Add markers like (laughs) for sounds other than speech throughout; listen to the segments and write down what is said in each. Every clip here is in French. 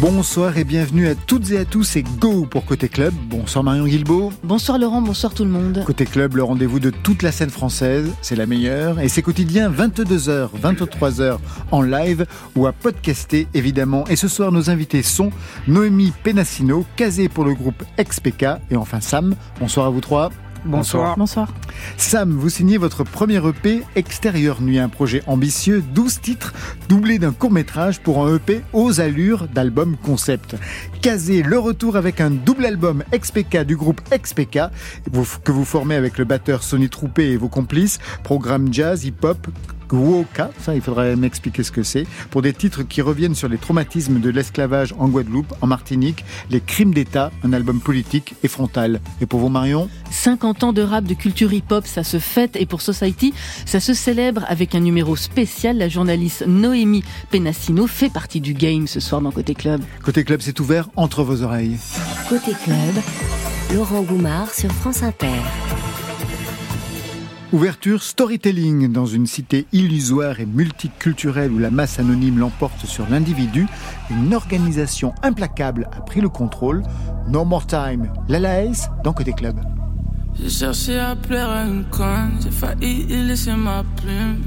Bonsoir et bienvenue à toutes et à tous et go pour Côté Club. Bonsoir Marion Guilbault. Bonsoir Laurent, bonsoir tout le monde. Côté Club, le rendez-vous de toute la scène française, c'est la meilleure. Et c'est quotidien 22h, 23h en live ou à podcaster évidemment. Et ce soir, nos invités sont Noémie Penassino, casée pour le groupe XPK et enfin Sam. Bonsoir à vous trois. Bonsoir. Bonsoir. Sam, vous signez votre premier EP Extérieur Nuit, un projet ambitieux, 12 titres, doublé d'un court métrage pour un EP aux allures d'album concept. Casé le retour avec un double album XPK du groupe XPK, que vous formez avec le batteur Sonny Troupé et vos complices, programme jazz, hip-hop, Guoka, ça il faudrait m'expliquer ce que c'est, pour des titres qui reviennent sur les traumatismes de l'esclavage en Guadeloupe, en Martinique, les crimes d'État, un album politique et frontal. Et pour vous Marion? 50 ans de rap, de culture hip-hop, ça se fête et pour Society, ça se célèbre avec un numéro spécial. La journaliste Noémie Penassino fait partie du game ce soir dans Côté Club. Côté Club, c'est ouvert entre vos oreilles. Côté Club, Laurent Goumard sur France Inter. Ouverture storytelling dans une cité illusoire et multiculturelle où la masse anonyme l'emporte sur l'individu, une organisation implacable a pris le contrôle. No More Time, Lala Ace dans Côté Club. J'ai cherché à plaire à une conne, j'ai failli y laisser ma plume.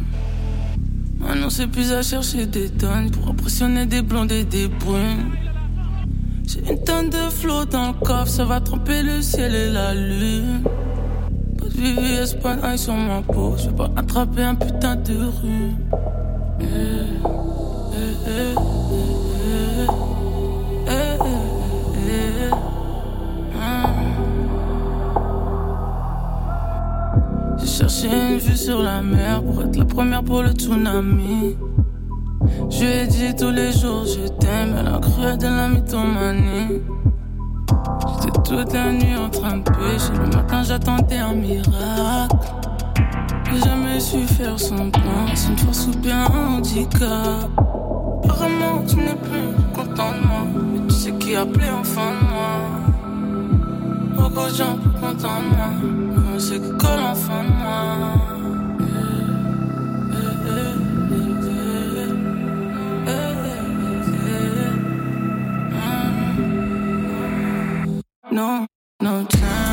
Maintenant c'est plus à chercher des tonnes pour impressionner des blondes et des brunes. J'ai une tonne de flot dans le coffre, ça va tromper le ciel et la lune. Pas un sur ma peau. Je vais pas attraper un putain de rue. Eh, une vue sur la mer pour être la première pour le tsunami. Je lui ai dit tous les jours je t'aime, elle a cru de la mythomanie. Toute la nuit en train de pêcher. Le matin, j'attendais un miracle. J'ai jamais su faire son plan. C'est une force ou bien un handicap? Apparemment, tu n'es plus content de moi. Mais tu sais qui a appelé enfin de moi. Beaucoup de gens plus contents de moi? Mais que colle enfin de moi. No, no time.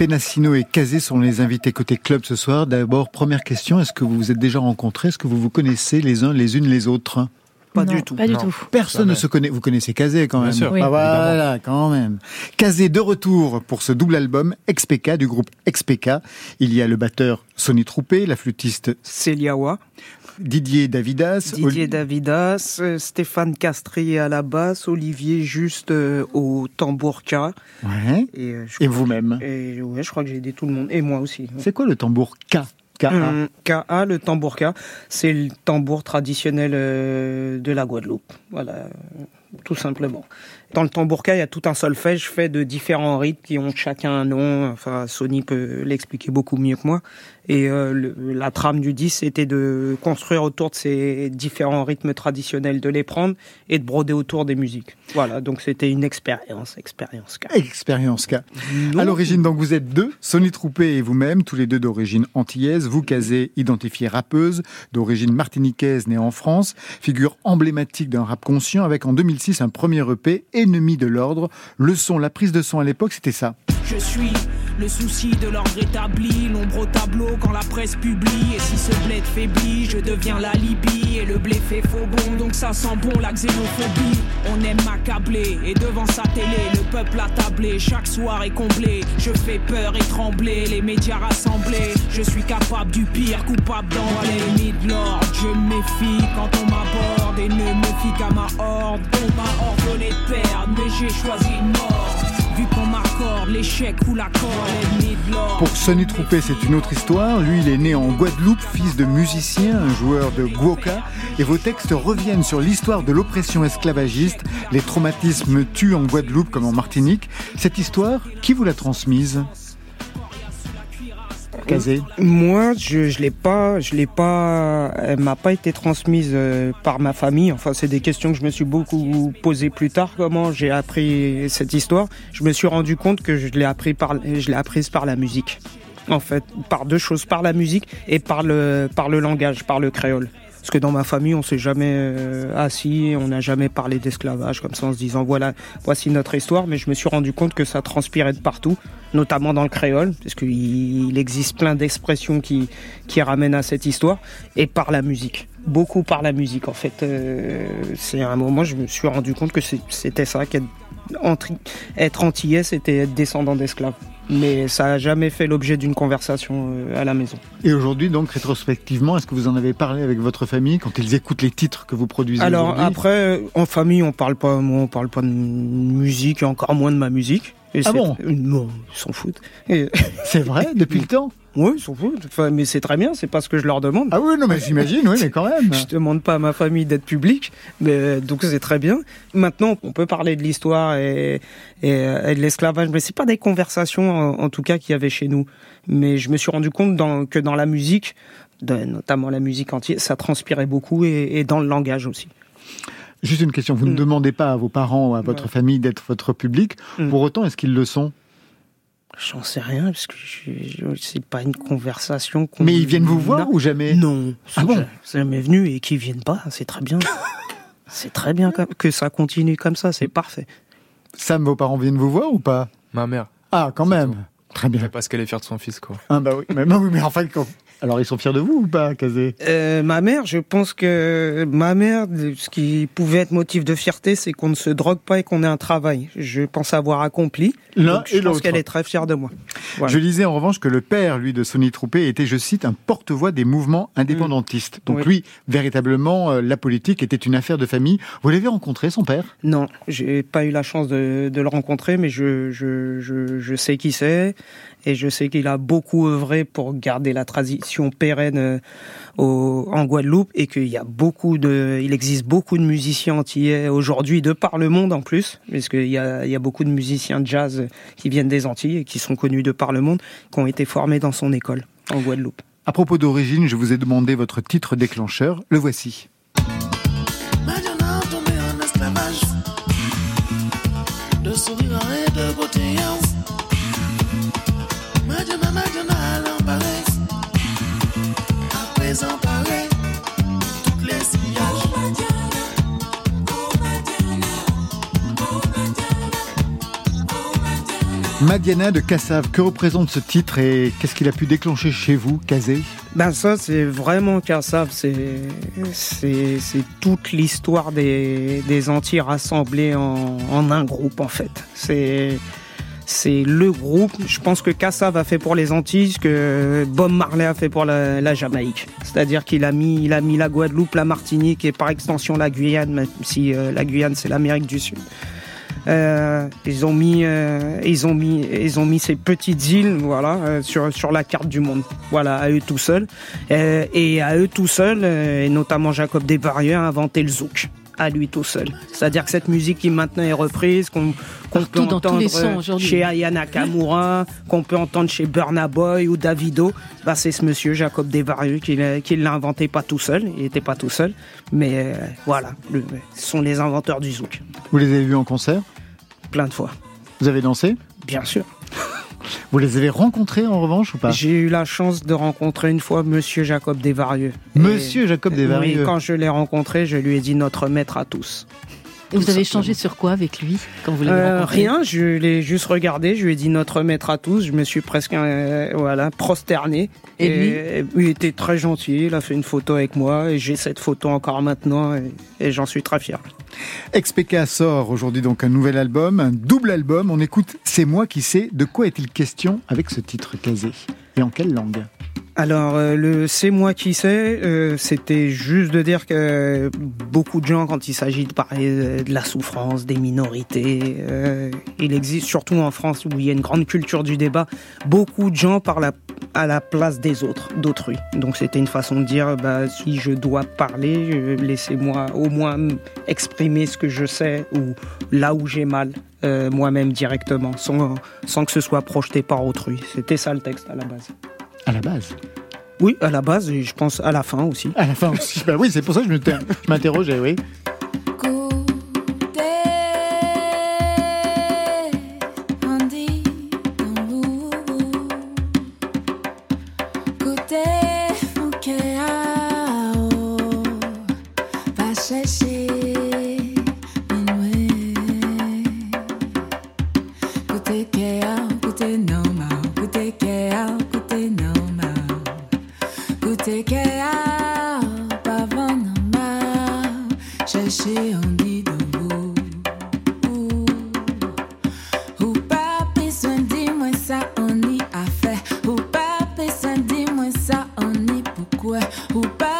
Noémie, Penassino et Kazé sont les invités côté club ce soir. D'abord, première question, est-ce que vous vous êtes déjà rencontrés? Est-ce que vous vous connaissez les uns les unes les autres? Pas Non, du tout. Pas du tout. Personne ne se connaît. Vous connaissez Kazé quand même. Bien sûr. Oui. Ah, voilà, quand même. Kazé de retour pour ce double album XPK du groupe XPK. Il y a le batteur Sonny Troupé, la flûtiste Céliawa, Didier Davidas, Didier Oli- Davidas, euh, Stéphane Castrier à la basse, Olivier Juste euh, au tambour K. Ouais. Et, euh, et vous-même. ouais, je crois que j'ai aidé tout le monde. Et moi aussi. C'est quoi le tambour K? K Hum, KA, le tambour K, c'est le tambour traditionnel de la Guadeloupe. Voilà, tout simplement. Dans le tambourka, il y a tout un solfège fait de différents rythmes qui ont chacun un nom. Enfin, Sony peut l'expliquer beaucoup mieux que moi. Et euh, la trame du disque, c'était de construire autour de ces différents rythmes traditionnels, de les prendre et de broder autour des musiques. Voilà, donc c'était une expérience, expérience K. Expérience K. À l'origine, donc vous êtes deux, Sony Troupé et vous-même, tous les deux d'origine antillaise. Vous, casez identifiée rappeuse, d'origine martiniquaise, née en France, figure emblématique d'un rap conscient, avec en 2006 un premier EP, Ennemi de l'ordre. Le son, la prise de son à l'époque, c'était ça. Je suis le souci de l'ordre établi, l'ombre au tableau quand la presse publie. Et si ce bled faiblit, je deviens la Libye. Et le blé fait faux bon, donc ça sent bon la xénophobie. On aime m'accabler, et devant sa télé, le peuple attablé. Chaque soir est comblé, je fais peur et trembler. Les médias rassemblés, je suis capable du pire, coupable l'ennemi de l'ordre. Je méfie quand on m'aborde et ne me fie qu'à ma horde. On m'a ordonné de Pour Sonny Troupé, c'est une autre histoire. Lui, il est né en Guadeloupe, fils de musicien, un joueur de guoka. Et vos textes reviennent sur l'histoire de l'oppression esclavagiste. Les traumatismes tuent en Guadeloupe comme en Martinique. Cette histoire, qui vous l'a transmise? Moi, je, je l'ai pas, je l'ai pas, elle m'a pas été transmise euh, par ma famille. Enfin, c'est des questions que je me suis beaucoup posées plus tard. Comment j'ai appris cette histoire Je me suis rendu compte que je l'ai appris par, je l'ai apprise par la musique. En fait, par deux choses, par la musique et par le, par le langage, par le créole. Parce que dans ma famille, on s'est jamais euh, assis, on n'a jamais parlé d'esclavage comme ça en se disant voilà, voici notre histoire. Mais je me suis rendu compte que ça transpirait de partout, notamment dans le créole, parce qu'il il existe plein d'expressions qui, ramènent à cette histoire, et par la musique. Beaucoup par la musique, en fait. Euh, c'est un moment, je me suis rendu compte que c'était ça, qu'être être antillais, c'était être descendant d'esclaves. Mais ça n'a jamais fait l'objet d'une conversation euh, à la maison. Et aujourd'hui, donc, rétrospectivement, est-ce que vous en avez parlé avec votre famille quand ils écoutent les titres que vous produisez Alors après, euh, en famille, on parle pas, moi, on parle pas de musique et encore moins de ma musique. Et Ah c'est- bon ils s'en foutent. Et- C'est vrai, (laughs) depuis le temps oui. Enfin, mais c'est très bien, c'est pas ce que je leur demande. Ah oui, non, mais j'imagine, oui, mais quand même. (laughs) Je demande pas à ma famille d'être publique, mais donc c'est très bien. Maintenant, on peut parler de l'histoire et, et, et de l'esclavage, mais c'est pas des conversations, en, en tout cas, qu'il y avait chez nous. Mais je me suis rendu compte dans, que dans la musique, notamment la musique entière, ça transpirait beaucoup et, et dans le langage aussi. Juste une question, vous ne Mm. demandez pas à vos parents ou à votre Ouais. famille d'être votre public. Mm. Pour autant, est-ce qu'ils le sont? J'en sais rien, parce que je, je- c'est pas une conversation qu'on... Mais ils viennent vous voir Non. ou jamais? Non, Ah bon? C'est jamais venu et qu'ils viennent pas, c'est très bien. (laughs) c'est très bien que ça continue comme ça, c'est parfait. Sam, vos parents viennent vous voir ou pas? Ma mère. Ah, quand même. tout. Très bien. Parce qu'elle est fière de son fils, quoi. Ah bah oui, mais, non, oui, mais enfin, quand- alors ils sont fiers de vous ou pas, Kazé? Euh, ma mère, je pense que ma mère, ce qui pouvait être motif de fierté, c'est qu'on ne se drogue pas et qu'on ait un travail. Je pense avoir accompli. L'un Donc, et je pense l'autre. qu'elle est très fière de moi. Voilà. Je lisais en revanche que le père, lui, de Sonny Troupé, était, je cite, un porte-voix des mouvements indépendantistes. Donc Oui. lui, véritablement, euh, la politique était une affaire de famille. Vous l'avez rencontré, son père? Non, j'ai pas eu la chance de, de le rencontrer, mais je, je, je, je sais qui c'est et je sais qu'il a beaucoup œuvré pour garder la tradition pérenne euh, au, en Guadeloupe et qu'il y a beaucoup de, il existe beaucoup de musiciens antillais aujourd'hui de par le monde en plus, parce qu'il y a, il y a beaucoup de musiciens de jazz qui viennent des Antilles et qui sont connus de par le monde, qui ont été formés dans son école en Guadeloupe. À propos d'origine, je vous ai demandé votre titre déclencheur. Le voici. Maintenant tombé en esclavage De sourire et de beauté Toutes les Madiana de Cassave, que représente ce titre et qu'est-ce qu'il a pu déclencher chez vous, Kazé? Ben ça, c'est vraiment Kassav, c'est c'est c'est toute l'histoire des des Antilles rassemblées en, en un groupe en fait. C'est c'est le groupe. Je pense que Kassav a fait pour les Antilles ce que Bob Marley a fait pour la, Jamaïque. C'est-à-dire qu'il a mis il a mis la Guadeloupe, la Martinique et par extension la Guyane, même si euh, la Guyane c'est l'Amérique du Sud. Euh, ils ont mis, euh, ils ont mis, ils ont mis ces petites îles, voilà, sur sur la carte du monde. Voilà, à eux tout seuls. Et à eux tout seuls, et notamment Jacob Desvarieux, a inventé le zouk. À lui tout seul. C'est-à-dire que cette musique qui maintenant est reprise, qu'on peut entendre les sons aujourd'hui. chez Aya Nakamura, qu'on peut entendre chez Burna Boy ou Davido, bah c'est ce monsieur Jacob Desvarieux qui l'a qui l'a inventé pas tout seul, il était pas tout seul, mais euh, voilà, le- ce sont les inventeurs du zouk, Vous les avez vus en concert? Plein de fois, Vous avez dansé? Bien sûr. Vous les avez rencontrés en revanche ou pas J'ai eu la chance de rencontrer une fois Monsieur Jacob Desvarieux. Monsieur Jacob Desvarieux. Oui, quand je l'ai rencontré, je lui ai dit notre maître à tous. Et vous avez échangé sur quoi avec lui quand vous l'avez Euh, rencontré rien, je l'ai juste regardé, je lui ai dit notre maître à tous, je me suis presque euh, voilà prosterné. Et lui et il était très gentil, il a fait une photo avec moi et j'ai cette photo encore maintenant et, et j'en suis très fier. XPK sort aujourd'hui donc un nouvel album, un double album. On écoute C'est moi qui sais. De quoi est-il question avec ce titre casé Et en quelle langue? Alors, euh, le c'est moi qui sais, euh, c'était juste de dire que beaucoup de gens, quand il s'agit de parler euh, de la souffrance, des minorités, euh, il existe, surtout en France où il y a une grande culture du débat, beaucoup de gens parlent à, la place des autres, d'autrui. Donc c'était une façon de dire, bah, si je dois parler, euh, laissez-moi au moins exprimer ce que je sais ou là où j'ai mal. euh, moi-même directement, sans que ce soit projeté par autrui. C'était ça le texte à la base. À la base. Oui, à la base, et je pense à la fin aussi. À la fin aussi. Bah oui, c'est pour ça que je m'interrogeais, oui. Pourquoi. Ou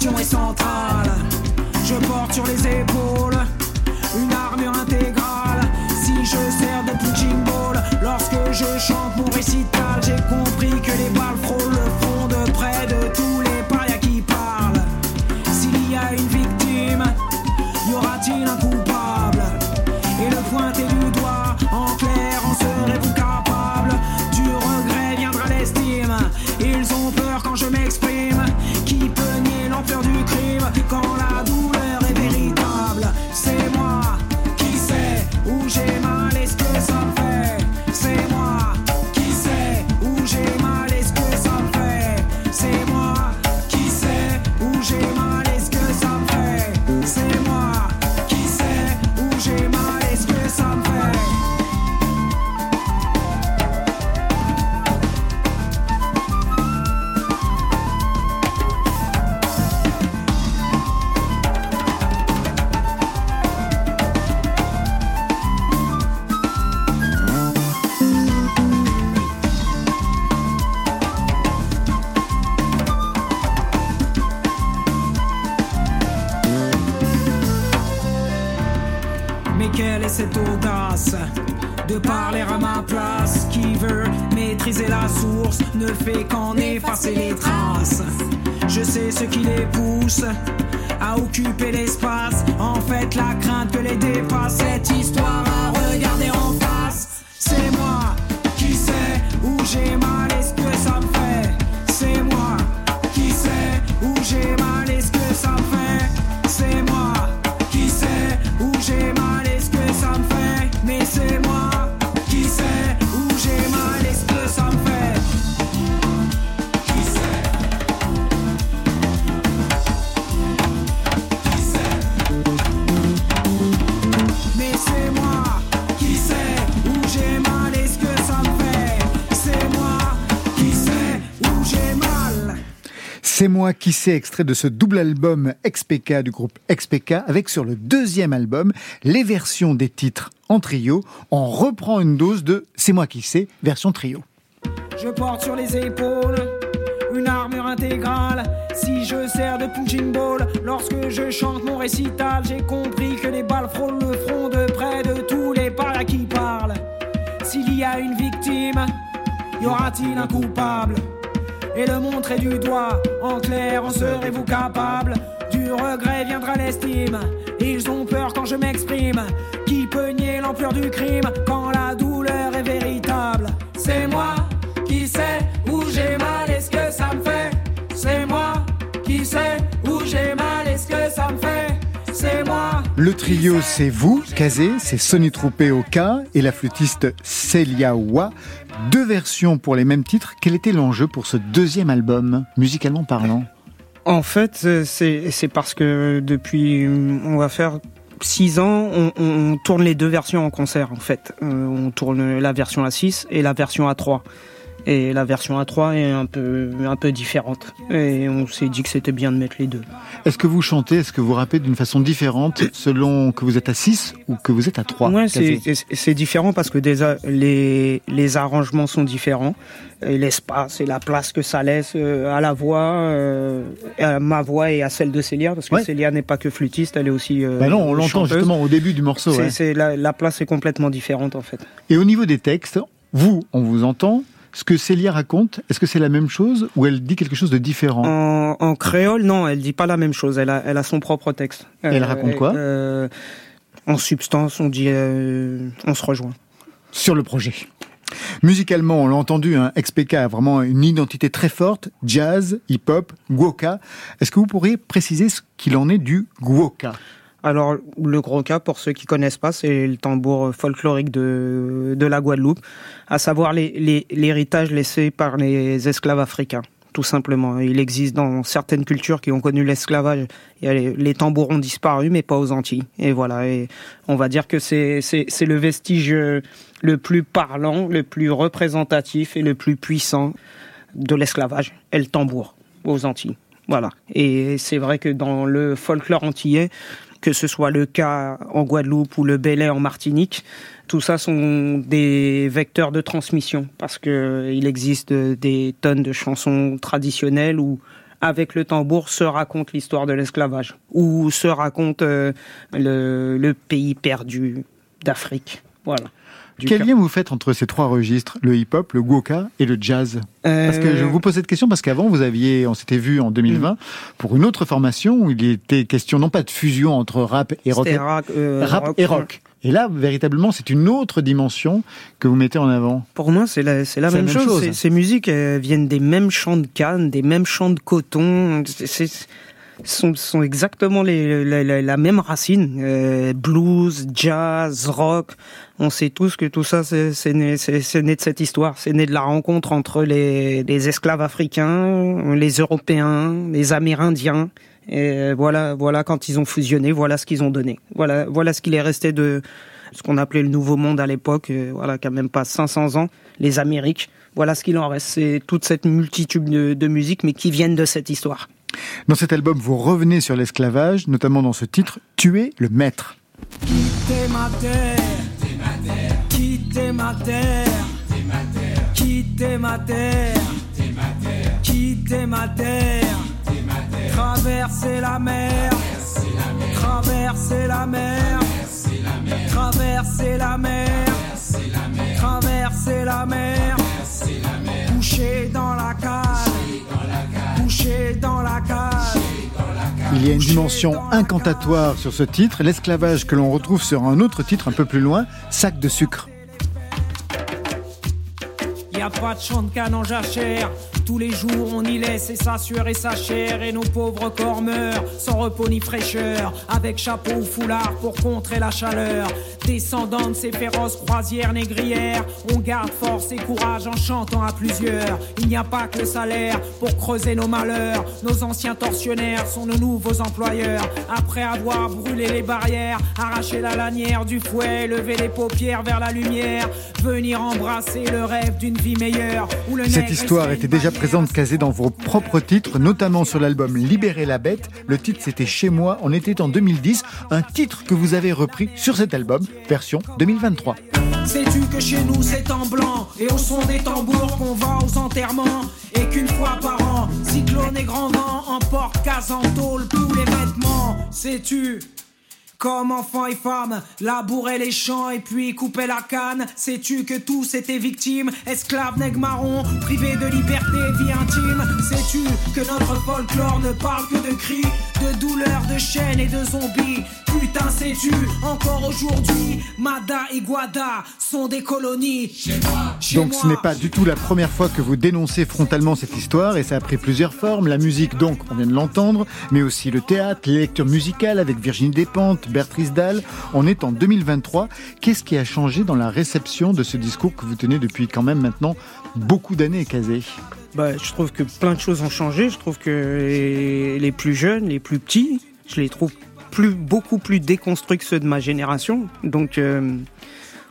question est centrale. Je porte sur les épaules ce qui les pousse à occuper l'espace. C'est moi qui sais, extrait de ce double album XPK du groupe XPK, avec sur le deuxième album les versions des titres en trio. On reprend une dose de C'est moi qui sais, version trio. Je porte sur les épaules une armure intégrale. Si je sers de punching ball, lorsque je chante mon récital, j'ai compris que les balles frôlent le front de près de tous les paras qui parlent. S'il y a une victime, y aura-t-il un coupable? Et le montrer du doigt, en clair, en serez-vous capable Du regret viendra l'estime. Ils ont peur quand je m'exprime. Qui peut nier l'ampleur du crime quand la douleur est véritable C'est moi qui sais où j'ai mal et ce que ça me fait. C'est moi qui sais où j'ai mal et ce que ça me fait. C'est moi. Le trio, c'est vous, Kazé, c'est Sonny Troupé au cas et la flûtiste Celia Wa. Deux versions pour les mêmes titres. Quel était l'enjeu pour ce deuxième album, musicalement parlant? En fait, euh, c'est parce que depuis, on va faire six ans, on, on tourne les deux versions en concert, en fait. Euh, on tourne la version A6 et la version A3. Et la version A3 est un peu, un peu différente. Et on s'est dit que c'était bien de mettre les deux. Est-ce que vous chantez, est-ce que vous rappez d'une façon différente selon que vous êtes à 6 ou que vous êtes à 3 Ouais, c'est différent parce que déjà, les, les arrangements sont différents. L'espace et la place que ça laisse euh, à la voix, euh, à ma voix et à celle de Célia, parce que Ouais. Célia n'est pas que flûtiste, elle est aussi. euh, Bah non, on l'entend justement au début du morceau. Ouais. la place est complètement différente en fait. Et au niveau des textes, vous, on vous entend. Ce que Célia raconte, est-ce que c'est la même chose ou elle dit quelque chose de différent? En, en créole, non, elle dit pas la même chose. Elle a, elle a son propre texte. elle raconte quoi? euh, En substance, on dit, euh, on se rejoint. sur le projet. Musicalement, on l'a entendu, un XPK a vraiment une identité très forte, jazz, hip-hop, guoka. Est-ce que vous pourriez préciser ce qu'il en est du guoka Alors, le gros cas, pour ceux qui connaissent pas, c'est le tambour folklorique de, de la Guadeloupe, à savoir l'héritage laissé par les esclaves africains. Tout simplement. Il existe dans certaines cultures qui ont connu l'esclavage. Les, tambours ont disparu, mais pas aux Antilles. Et voilà. Et on va dire que c'est le vestige euh, le plus parlant, le plus représentatif et le plus puissant de l'esclavage. Et le tambour aux Antilles. Voilà. Et c'est vrai que dans le folklore antillais, que ce soit le cas en Guadeloupe ou le Belay en Martinique, tout ça sont des vecteurs de transmission parce que il existe des tonnes de chansons traditionnelles où avec le tambour se raconte l'histoire de l'esclavage ou se raconte euh, le, le pays perdu d'Afrique. Voilà. Du Quel lien vous faites entre ces trois registres, le hip-hop, le guoka et le jazz? Parce que je Euh, vous pose cette question parce qu'avant vous aviez, on s'était vu en 2020 pour une autre formation où il était question non pas de fusion entre rap et rock, rap, euh, rap et rock. Et là, véritablement, c'est une autre dimension que vous mettez en avant. Pour moi, c'est la, même, chose. chose. Ces- musiques elles viennent des mêmes champs de canne, des mêmes champs de coton. C'est- sont, sont exactement les, la, la- la même racine. Euh, blues, jazz, rock. On sait tous que tout ça, c'est, né, né de cette histoire. C'est né de la rencontre entre les, les esclaves africains, les Européens, les Amérindiens. Et voilà, voilà quand ils ont fusionné, voilà ce qu'ils ont donné. Voilà, voilà ce qu'il est resté de ce qu'on appelait le Nouveau Monde à l'époque. euh, Voilà, quand même pas 500 ans, les Amériques. Voilà ce qu'il en reste. C'est toute cette multitude de, de musiques, mais qui viennent de cette histoire. Dans cet album, vous revenez sur l'esclavage, notamment dans ce titre, Tuer le maître. Quitter ma terre, quitter ma terre, quitter ma terre, quitter ma terre, traverser la mer, traverser la mer, Traverser la mer, traverser la mer, coucher dans la cale, coucher dans la cale. Il y a une dimension incantatoire sur ce titre, l'esclavage que l'on retrouve sur un autre titre un peu plus loin, Sac de sucre. Y a pas de champ de canne en jachère. Tous les jours on y laisse et sa sueur et sa chair et nos pauvres corps meurent sans repos ni fraîcheur avec chapeau ou foulard pour contrer la chaleur. Descendant de ces féroces croisières négrières on garde force et courage en chantant à plusieurs. Il n'y a pas que le salaire pour creuser nos malheurs. Nos anciens tortionnaires sont nos nouveaux employeurs. Après avoir brûlé les barrières arraché la lanière du fouet lever les paupières vers la lumière venir embrasser le rêve d'une vie meilleure où le Cette histoire était déjà présente casée dans vos propres titres, notamment sur l'album Libérer la bête. Le titre c'était Chez moi, on était en 2010, un titre que vous avez repris sur cet album, version 2023. Sais-tu que chez nous c'est en blanc Et au son des tambours qu'on va aux enterrements Et qu'une fois par an, cyclone et grand vent Emportent casse en tôle tous les vêtements Sais-tu comme enfants et femmes, labourer les champs et puis couper la canne. Sais-tu que tous étaient victimes, esclaves, nègres marrons, privés de liberté, vie intime. Sais-tu que notre folklore ne parle que de cris, de douleurs, de chaînes et de zombies? Putain, sais-tu, encore aujourd'hui, Mada et Guada sont des colonies. Chez moi, chez Donc moi. ce n'est pas du tout la première fois que vous dénoncez frontalement cette histoire et ça a pris plusieurs formes. La musique donc, on vient de l'entendre, mais aussi le théâtre, les lectures musicales avec Virginie Despentes, Bertrice Dalle. On est en 2023. Qu'est-ce qui a changé dans la réception de ce discours que vous tenez depuis quand même maintenant beaucoup d'années, Kazé? Bah, je trouve que plein de choses ont changé. Je trouve que les, les plus jeunes, les plus petits, je les trouve beaucoup plus déconstruits que ceux de ma génération. Donc euh,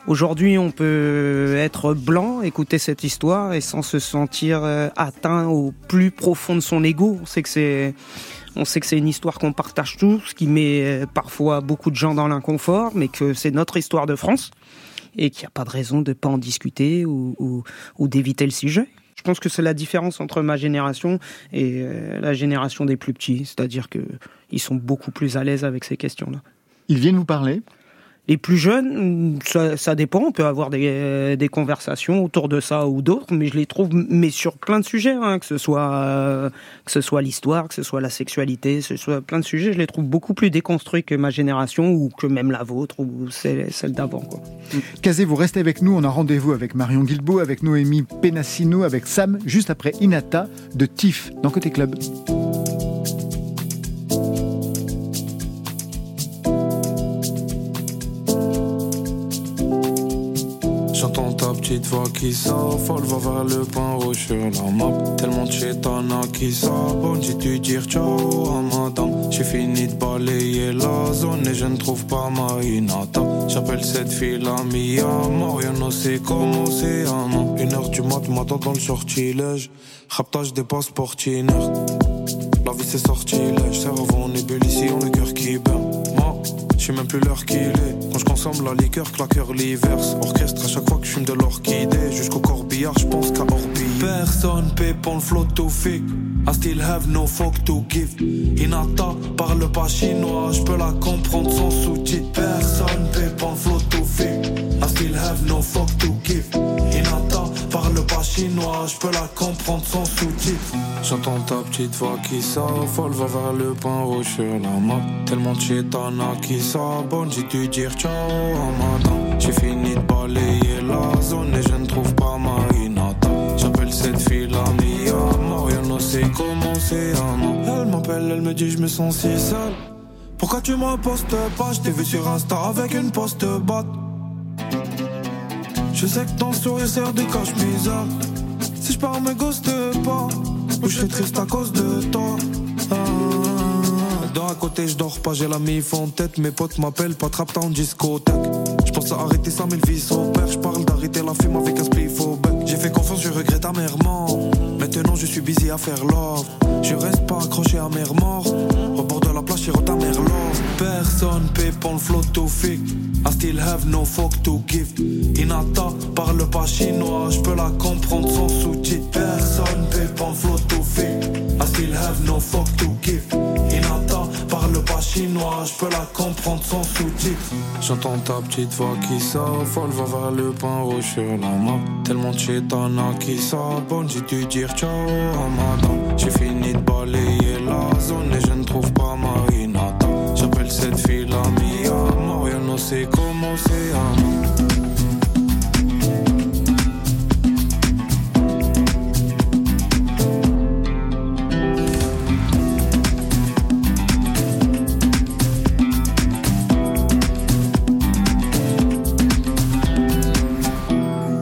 aujourd'hui, on peut être blanc, écouter cette histoire et sans se sentir euh, atteint au plus profond de son ego. On sait que c'est on sait que c'est une histoire qu'on partage tous, qui met euh, parfois beaucoup de gens dans l'inconfort, mais que c'est notre histoire de France et qu'il n'y a pas de raison de pas en discuter ou d'éviter le sujet. Je pense que c'est la différence entre ma génération et euh, la génération des plus petits, c'est-à-dire que ils sont beaucoup plus à l'aise avec ces questions-là. Ils viennent vous parler? Les plus jeunes, ça, dépend. On peut avoir des, euh, des conversations autour de ça ou d'autres, mais je les trouve, mais sur plein de sujets, hein, que ce soit euh, soit l'histoire, que ce soit la sexualité, que ce soit plein de sujets, je les trouve beaucoup plus déconstruits que ma génération ou que même la vôtre ou celle, d'avant. quoi. Kazé, vous restez avec nous. On a rendez-vous avec Marion Guilbeault, avec Noémie Penassino, avec Sam, juste après Inata de Tiff dans Côté Club. J'entends ta petite voix qui s'affole, va vers le point rouge sur la map. Tellement de chétana qui s'abonne, j'ai dû dire ciao à madame. J'ai fini de balayer la zone et je ne trouve pas ma inata. J'appelle cette fille la mia, rien ne sait comment c'est à moi. Une heure du mat, m'attend dans le sortilège. Raptage des passeports. La vie c'est sortilège, cerveau en ébullition, le cœur qui bat. Je sais même plus l'heure qu'il est. Quand je consomme la liqueur, claqueur l'hiverse. Orchestre à chaque fois que je fume de l'orchidée. Jusqu'au corbillard, je pense qu'à orbiller. Personne paie pour le flot to fake. I still have no fuck to give. Inata parle pas chinois, je peux la comprendre sans sous-titres. Personne paie pour le flot have no fuck to give. Inata parle pas chinois, je la comprendre sans sous-titres. J'entends ta petite voix qui s'affole, va vers le point rouge sur la map. Tellement de chétana qui s'abonne, j'ai dû dire ciao à madame. J'ai fini de balayer la zone et je ne trouve pas ma inata. J'appelle cette fille la mia, ne sait comment c'est. Elle m'appelle, elle me dit je me sens si seul. Pourquoi tu me postes pas? Je t'ai vu sur Insta avec une poste batte. Je sais que ton sourire sert de cache-misère. Si je pars, me ghoste pas. Ou je suis triste à cause de toi. Ah, Dans à côté, je dors pas, j'ai la mif en tête. Mes potes m'appellent, pas trap en discothèque. Je pense à arrêter ça, mais le vice père. Je parle d'arrêter la fume avec un spliff au bec. J'ai fait confiance, je regrette amèrement. Maintenant, je suis busy à faire love. Je reste pas accroché à mer mort. Au ta mère. Personne paie pour le flot to fake. I still have no fuck to give. Inata parle pas chinois, je peux la comprendre sans sous-titres. Personne paie pour le flot fake. I still have no fuck to give. Inata parle pas chinois, je peux la comprendre sans sous-titres. J'entends ta petite voix qui s'affole, va vers le pain rouge sur la map. Tellement de chétana qui s'abonne, j'ai dû dire ciao à madame. J'ai fini de balayer la je ne trouve pas Marinata. J'appelle cette fille la mia, Mario no sé comment c'est à moi.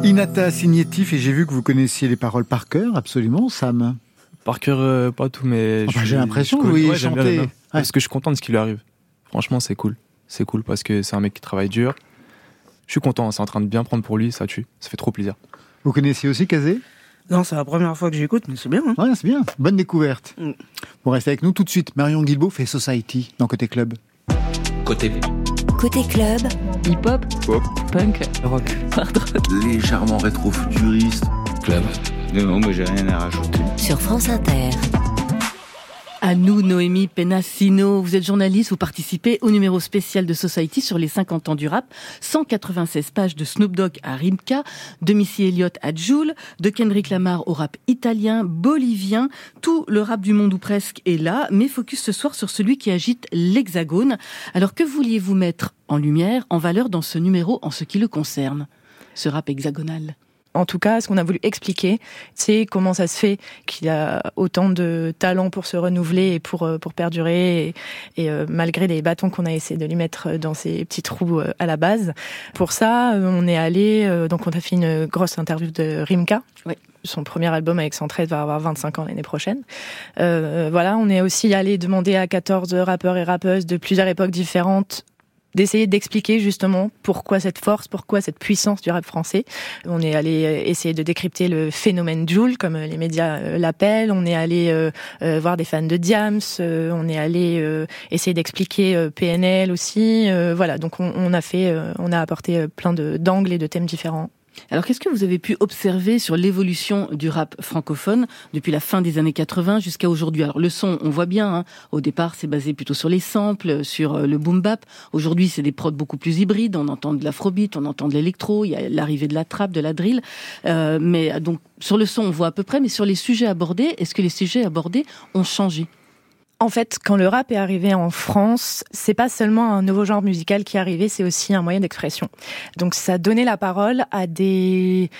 Inata Signétif, et j'ai vu que vous connaissiez les paroles par cœur, absolument, Sam. Par cœur, euh, pas tout, mais. Enfin, je j'ai suis- l'impression que ouais, bien. Ouais. Parce que je suis content de ce qui lui arrive. Franchement, c'est cool. C'est cool parce que c'est un mec qui travaille dur. Je suis content, c'est en train de bien prendre pour lui, ça tue. Ça fait trop plaisir. Vous connaissiez aussi Kazé? Non, c'est la première fois que j'écoute, mais c'est bien. hein. Ouais, c'est bien. Bonne découverte. Mm. Vous restez avec nous tout de suite. Marion Guilbault fait Society dans Côté Club. Côté Côté club, Hip-hop, Pop. punk, Rock. hard rock. légèrement rétro-futuriste. Club. Non, moi j'ai rien à rajouter. sur France Inter. À nous, Noémie Penassino. Vous êtes journaliste, vous participez au numéro spécial de Society sur les 50 ans du rap. 196 pages de Snoop Dogg à Rimka, de Missy Elliott à Joule, de Kendrick Lamar au rap italien, bolivien. Tout le rap du monde ou presque est là, mais focus ce soir sur celui qui agite l'hexagone. Alors que vouliez-vous mettre en lumière, en valeur dans ce numéro en ce qui le concerne? Ce rap hexagonal. En tout cas, ce qu'on a voulu expliquer, c'est comment ça se fait qu'il a autant de talent pour se renouveler et pour, euh, pour perdurer, et, et, euh, malgré les bâtons qu'on a essayé de lui mettre dans ses petits trous euh, à la base. Pour ça, euh, on est allé, euh, donc on a fait une grosse interview de Rimka. Oui. Son premier album avec Centraide va avoir 25 ans l'année prochaine. Euh, voilà, on est aussi allé demander à 14 rappeurs et rappeuses de plusieurs époques différentes d'essayer d'expliquer justement pourquoi cette force, pourquoi cette puissance du rap français. On est allé euh, essayer de décrypter le phénomène Joule, comme euh, les médias euh, l'appellent. On est allé voir des fans de Diams. on est allé essayer d'expliquer PNL aussi. Voilà, donc on, on a fait, on a apporté plein d'angles et de thèmes différents. Alors, qu'est-ce que vous avez pu observer sur l'évolution du rap francophone depuis la fin des années 80 jusqu'à aujourd'hui? Alors, le son, on voit bien. hein. Au départ, c'est basé plutôt sur les samples, sur euh, le boom bap. Aujourd'hui, c'est des prods beaucoup plus hybrides. On entend de l'afrobeat, on entend de l'électro. Il y a l'arrivée de la trap, de la drill. Euh, mais donc, sur le son, on voit à peu près. Mais sur les sujets abordés, est-ce que les sujets abordés ont changé? En fait, quand le rap est arrivé en France, c'est pas seulement un nouveau genre musical qui est arrivé, c'est aussi un moyen d'expression. Donc ça donnait la parole à des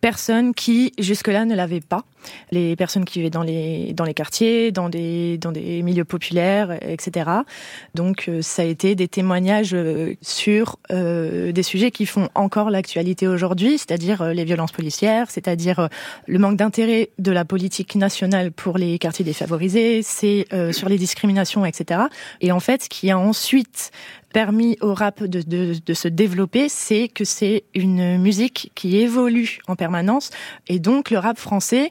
personnes qui jusque-là ne l'avaient pas. Les personnes qui vivaient dans les dans les quartiers, dans des dans des milieux populaires, etc. Donc euh, ça a été des témoignages euh, sur euh, des sujets qui font encore l'actualité aujourd'hui, c'est-à-dire euh, les violences policières, c'est-à-dire le manque d'intérêt de la politique nationale pour les quartiers défavorisés, c'est euh, sur les discriminations, etc. Et en fait, ce qui a ensuite permis au rap de, de, de se développer, c'est que c'est une musique qui évolue en permanence. Et donc, le rap français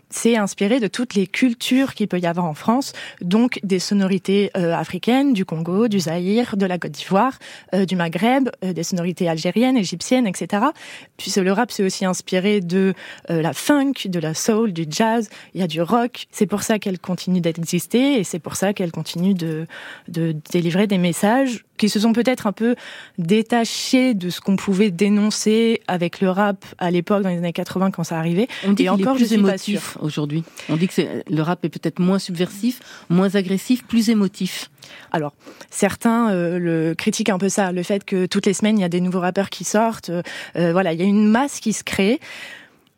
s'est inspiré de toutes les cultures qu'il peut y avoir en France, donc des sonorités euh, africaines, du Congo, du Zaïre, de la Côte d'Ivoire, euh, du Maghreb, euh, des sonorités algériennes, égyptiennes, etc. Puis le rap s'est aussi inspiré de euh, la funk, de la soul, du jazz, il y a du rock. C'est pour ça qu'elle continue d'exister et c'est pour ça qu'elle continue de, de délivrer des messages qui se sont peut-être un peu détachés de ce qu'on pouvait dénoncer avec le rap à l'époque dans les années 80 quand ça arrivait. On dit Et encore, est je plus suis pas émotif aujourd'hui. On dit que le rap est peut-être moins subversif, moins agressif, plus émotif. Alors, certains euh, le critiquent un peu ça, le fait que toutes les semaines il y a des nouveaux rappeurs qui sortent. euh, euh, voilà, il y a une masse qui se crée.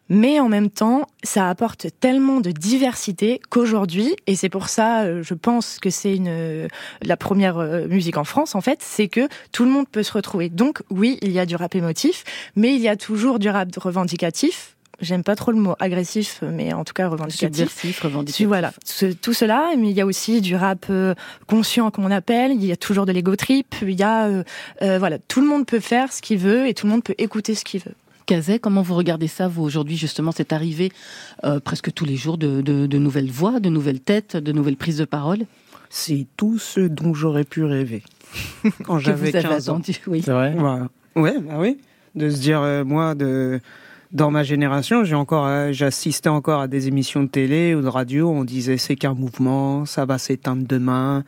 Mais en même temps, ça apporte tellement de diversité qu'aujourd'hui, et c'est pour ça, euh, je pense que c'est une euh, la première musique en France en fait, c'est que tout le monde peut se retrouver. Donc oui, il y a du rap émotif, mais il y a toujours du rap revendicatif. J'aime pas trop le mot agressif, mais en tout cas revendicatif. Subversif, revendicatif. Voilà, ce- tout cela, mais il y a aussi du rap euh, conscient, comme on appelle. Il y a toujours de l'ego trip. Il y a, euh, euh, voilà, tout le monde peut faire ce qu'il veut et tout le monde peut écouter ce qu'il veut. Kazet, comment vous regardez ça, vous, aujourd'hui, justement, cette arrivée euh, presque tous les jours de, de- de nouvelles voix, de nouvelles têtes, de nouvelles prises de parole? C'est tout ce dont j'aurais pu rêver. (laughs) Quand que j'avais vous avez 15 ans. attendu, oui. C'est vrai? Ouais, ouais, bah oui. De se dire, euh, moi, de dans ma génération, j'ai encore, euh, j'assistais encore à des émissions de télé ou de radio. On disait c'est qu'un mouvement, ça va s'éteindre demain,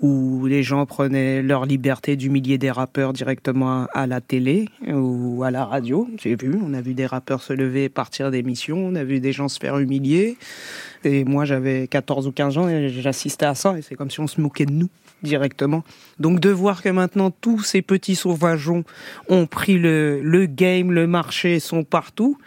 où les gens prenaient leur liberté d'humilier des rappeurs directement à la télé ou à la radio. J'ai vu, on a vu des rappeurs se lever, partir d'émissions, on a vu des gens se faire humilier. Et moi, j'avais 14 ou 15 ans et j'assistais à ça. Et c'est comme si on se moquait de nous directement. Donc de voir que maintenant tous ces petits sauvageons ont pris le, le game, le marché, sont partout,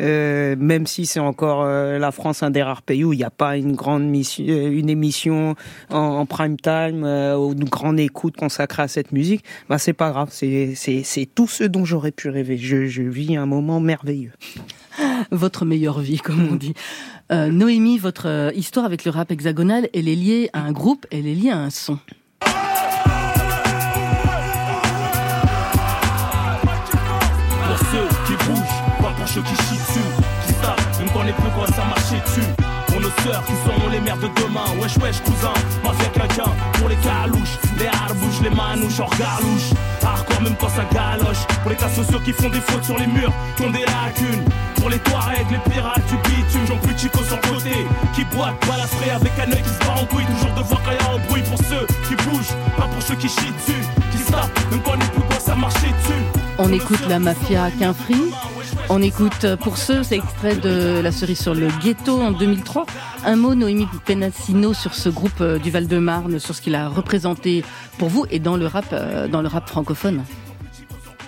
euh, même si c'est encore euh, la France un des rares pays où il n'y a pas une grande mission, euh, une émission en, prime time ou une grande écoute consacrée à cette musique, bah c'est pas grave, c'est c'est c'est tout ce dont j'aurais pu rêver. Je, je vis un moment merveilleux. (laughs) Votre meilleure vie, comme on dit. Noémie, votre histoire avec le rap hexagonal, elle est liée à un groupe, elle est liée à un son. Pour ceux qui bougent, pas pour ceux qui chient dessus, qui savent, même quand les plus gros ça marcher dessus. Pour nos sœurs qui seront les mères de demain, wesh wesh cousin, mafia quelqu'un, pour les calouches, les harbouches, les manouches, hors galouche. Hardcore même quand ça galoche, pour les cas sociaux qui font des fautes sur les murs, qui ont des lacunes. Pour les Touaregs, les pirates du bitume, j'en plus chico sur le côté, qui boite, balafré avec un œil qui se bat en couille, toujours devoir quand y a un bruit pour ceux qui bougent, pas pour ceux qui chient dessus, qui savent, même quand les plus gros ça marcher dessus. On écoute la mafia Quinfri. On écoute, euh, pour ceux, c'est extrait de La cerise sur le ghetto en 2003. Un mot, Noémie Penassino, sur ce groupe euh, du Val-de-Marne, sur ce qu'il a représenté pour vous et dans le rap, euh, francophone.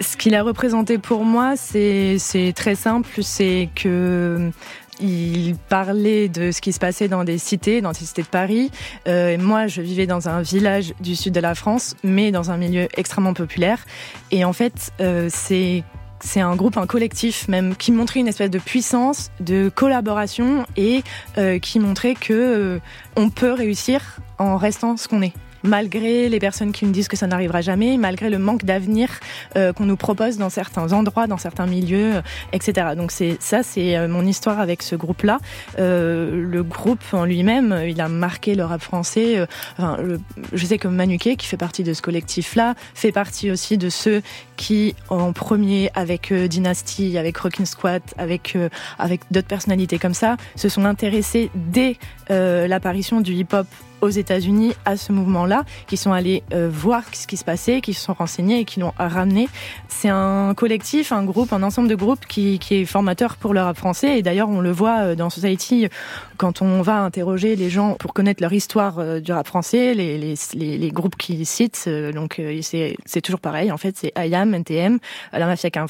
Ce qu'il a représenté pour moi, c'est très simple, c'est que il parlait de ce qui se passait dans des cités, dans des cités de Paris. Euh, moi, je vivais dans un village du sud de la France, mais dans un milieu extrêmement populaire. Et en fait, euh, c'est c'est un groupe, un collectif même, qui montrait une espèce de puissance, de collaboration et euh, qui montrait que euh, on peut réussir en restant ce qu'on est malgré les personnes qui nous disent que ça n'arrivera jamais, malgré le manque d'avenir euh, qu'on nous propose dans certains endroits, dans certains milieux, euh, etc. Donc c'est ça, c'est euh, mon histoire avec ce groupe-là. Le groupe en lui-même, il a marqué le rap français. je sais que Manuquet, qui fait partie de ce collectif-là, fait partie aussi de ceux qui, en premier, avec Dynasty, avec Rockin' Squat, avec avec d'autres personnalités comme ça, se sont intéressés dès l'apparition du hip-hop aux États-Unis à ce mouvement-là, qui sont allés euh, voir ce qui se passait, qui se sont renseignés et qui l'ont ramené. C'est un collectif, un groupe, un ensemble de groupes qui, qui est formateur pour le rap français. Et d'ailleurs, on le voit euh, dans Society quand on va interroger les gens pour connaître leur histoire euh, du rap français, les, les, les, les groupes qu'ils citent. euh, donc, c'est toujours pareil. En fait, c'est IAM, NTM, La Mafia Qu'un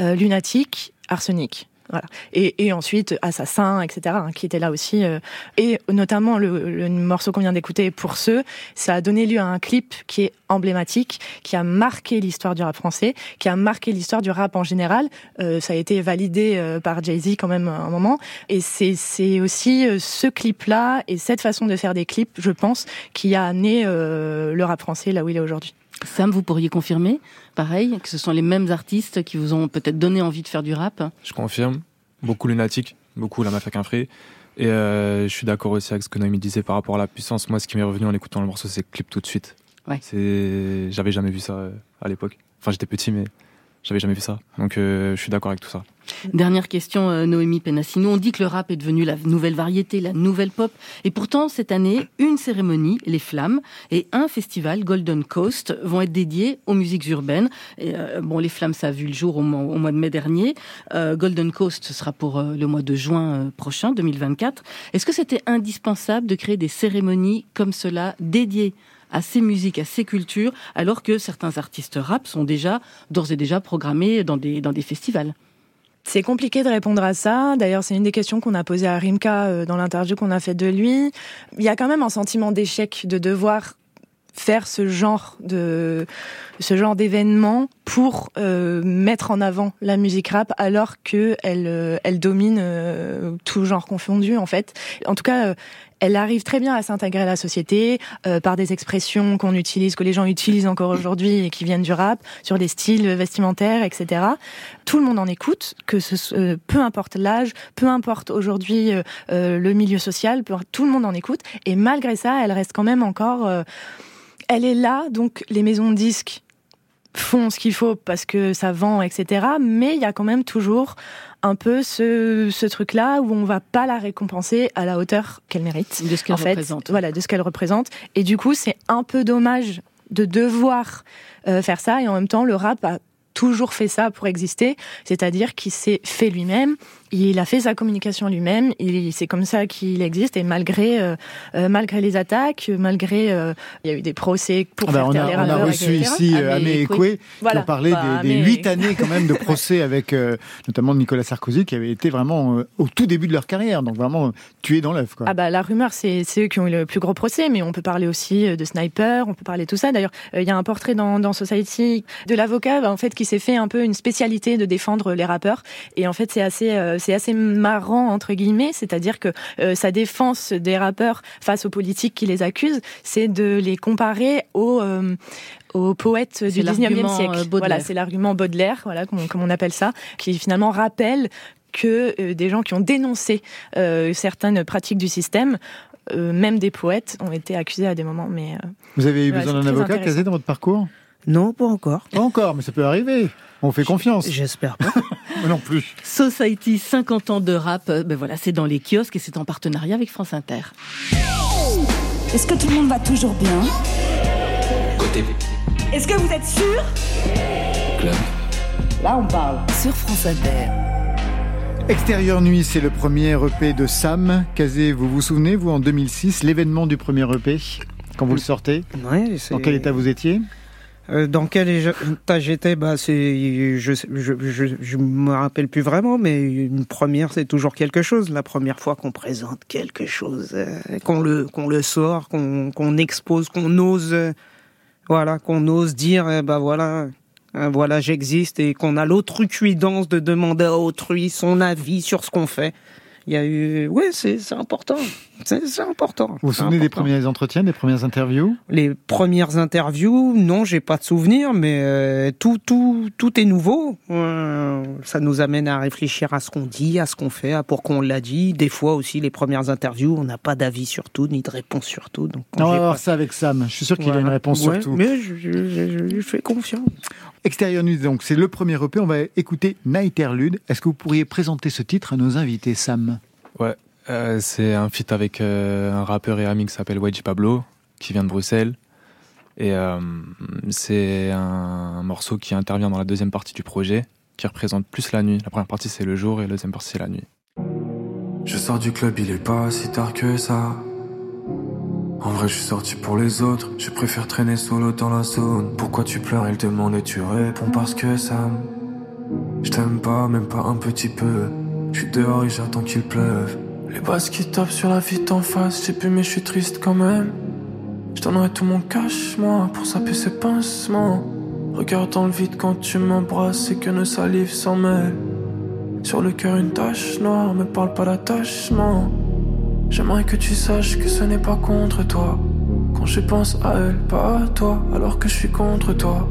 euh, Lunatic, Arsenic. Voilà. Et, et ensuite Assassin, etc., hein, qui était là aussi. euh, et notamment le, le morceau qu'on vient d'écouter, Pour ceux, ça a donné lieu à un clip qui est emblématique, qui a marqué l'histoire du rap français, qui a marqué l'histoire du rap en général. Euh, ça a été validé euh, par Jay-Z quand même un moment. Et c'est c'est aussi euh, ce clip-là et cette façon de faire des clips, je pense, qui a amené euh, le rap français là où il est aujourd'hui. Sam, vous pourriez confirmer, pareil, que ce sont les mêmes artistes qui vous ont peut-être donné envie de faire du rap Je confirme. Beaucoup Lunatic, beaucoup la Mafia Quinfré. Et euh, je suis d'accord aussi avec ce que Noémie disait par rapport à la puissance. Moi, ce qui m'est revenu en écoutant le morceau, c'est clip tout de suite. Ouais. J'avais jamais vu ça euh, à l'époque. Enfin, j'étais petit, mais j'avais jamais vu ça. Donc, euh, je suis d'accord avec tout ça. Dernière question, euh, Noémie Penassino. On dit que le rap est devenu la nouvelle variété, la nouvelle pop. Et pourtant, cette année, une cérémonie, Les Flammes, et un festival, Golden Coast, vont être dédiés aux musiques urbaines. Euh, bon, Les Flammes, ça a vu le jour au mois, de mai dernier. Euh, Golden Coast, ce sera pour le mois de juin prochain, 2024. Est-ce que c'était indispensable de créer des cérémonies comme cela, dédiées à ces musiques, à ces cultures, alors que certains artistes rap sont déjà, d'ores et déjà programmés dans des, dans des festivals? C'est compliqué de répondre à ça. D'ailleurs, c'est une des questions qu'on a posées à Rimka euh, dans l'interview qu'on a fait de lui. Il y a quand même un sentiment d'échec de devoir faire ce genre de ce genre d'événement pour euh, mettre en avant la musique rap alors que elle euh, domine tout genre confondu en fait. En tout cas, elle arrive très bien à s'intégrer à la société euh, par des expressions qu'on utilise, que les gens utilisent encore (coughs) aujourd'hui et qui viennent du rap, sur des styles vestimentaires, etc. Tout le monde en écoute, que ce, euh, peu importe l'âge, peu importe aujourd'hui euh, euh, le milieu social, peu- tout le monde en écoute. Et malgré ça, elle reste quand même encore. euh, elle est là, donc les maisons de disques font ce qu'il faut parce que ça vend, etc. Mais il y a quand même toujours un peu ce, ce truc-là où on va pas la récompenser à la hauteur qu'elle mérite. De ce qu'elle en fait. représente. Voilà, de ce qu'elle représente. Et du coup, c'est un peu dommage de devoir euh, faire ça. Et en même temps, le rap a toujours fait ça pour exister, c'est-à-dire qu'il s'est fait lui-même, il a fait sa communication lui-même, il, c'est comme ça qu'il existe. Et malgré euh, euh, malgré les attaques, malgré euh, il y a eu des procès pour Ah bah, faire on, a, les on a reçu ici Amé Amé Ekwe. Qui ont parlé Bah, des, huit années quand même de (laughs) procès avec euh, notamment Nicolas Sarkozy qui avait été vraiment euh, au tout début de leur carrière, donc vraiment tué dans l'œuf. Ah bah la rumeur c'est c'est eux qui ont eu le plus gros procès mais on peut parler aussi de Sniper, on peut parler de tout ça. D'ailleurs euh, il y a un portrait dans, dans Society de l'avocat bah, en fait qui s'est fait un peu une spécialité de défendre les rappeurs. Et en fait c'est assez euh, c'est assez marrant entre guillemets c'est-à-dire que euh, sa défense des rappeurs face aux politiques qui les accusent c'est de les comparer aux euh, aux poètes du 19e l'argument, siècle. euh, Baudelaire. Voilà, c'est l'argument Baudelaire, voilà, comme on, comme on appelle ça, qui finalement rappelle que euh, des gens qui ont dénoncé euh, certaines pratiques du système, euh, même des poètes, ont été accusés à des moments. Mais euh, Vous avez eu ouais, besoin d'un avocat casé dans votre parcours? Non, pas encore. Pas encore, mais ça peut arriver. On fait confiance. J'espère pas. (laughs) Moi non plus. Society 50 ans de rap, euh, ben voilà, c'est dans les kiosques et c'est en partenariat avec France Inter. Est-ce que tout le monde va toujours bien? Côté Est-ce que vous êtes sûr? club. Là, on parle. Sur France Inter. Extérieur Nuit, c'est le premier EP de Sam. Kazé, vous vous souvenez, vous, en 2006, l'événement du premier EP, quand vous le sortez? Ouais, c'est- Dans quel état vous étiez? Euh, dans quel état j'étais bah c'est je, je me rappelle plus vraiment mais une première c'est toujours quelque chose. La première fois qu'on présente quelque chose euh, qu'on le qu'on le sort qu'on qu'on expose qu'on ose voilà qu'on ose dire bah voilà euh, voilà j'existe et qu'on a l'autrucuidance de demander à autrui son avis sur ce qu'on fait il y a eu ouais c'est important c'est important Vous vous souvenez des premiers entretiens, des premières interviews? Les premières interviews, non, j'ai pas de souvenir, mais euh, tout, tout, tout est nouveau. Euh, ça nous amène à réfléchir à ce qu'on dit, à ce qu'on fait, à pourquoi on l'a dit. Des fois aussi, les premières interviews, on n'a pas d'avis sur tout, ni de réponse sur tout. Donc, On va voir ça avec Sam. Je suis sûr qu'il a une réponse Ouais, sur tout. Mais je, je, je- je lui fais confiance. Extérieur Nuit, donc, c'est le premier EP. On va écouter Nighterlude. Est-ce que vous pourriez présenter ce titre à nos invités, Sam? Ouais, euh, c'est un feat avec euh, un rappeur et ami qui s'appelle YG Pablo, qui vient de Bruxelles. Et euh, c'est un morceau qui intervient dans la deuxième partie du projet, qui représente plus la nuit. La première partie c'est le jour et la deuxième partie c'est la nuit. Je sors du club, il est pas si tard que ça. En vrai, je suis sorti pour les autres. Je préfère traîner solo dans la zone. Pourquoi tu pleures? Il demande et tu réponds parce que ça. Je t'aime pas, même pas un petit peu. Je suis dehors et j'attends qu'il pleuve. Les basses qui tapent sur la vie en face, je plus, mais je suis triste quand même. Je donnerai tout mon cash, moi, pour saper ces pincements. Regarde dans le vide quand tu m'embrasses et que nos salives s'en mêlent. Sur le cœur une tache noire, me parle pas d'attachement. J'aimerais que tu saches que ce n'est pas contre toi. Quand je pense à elle, pas à toi, alors que je suis contre toi.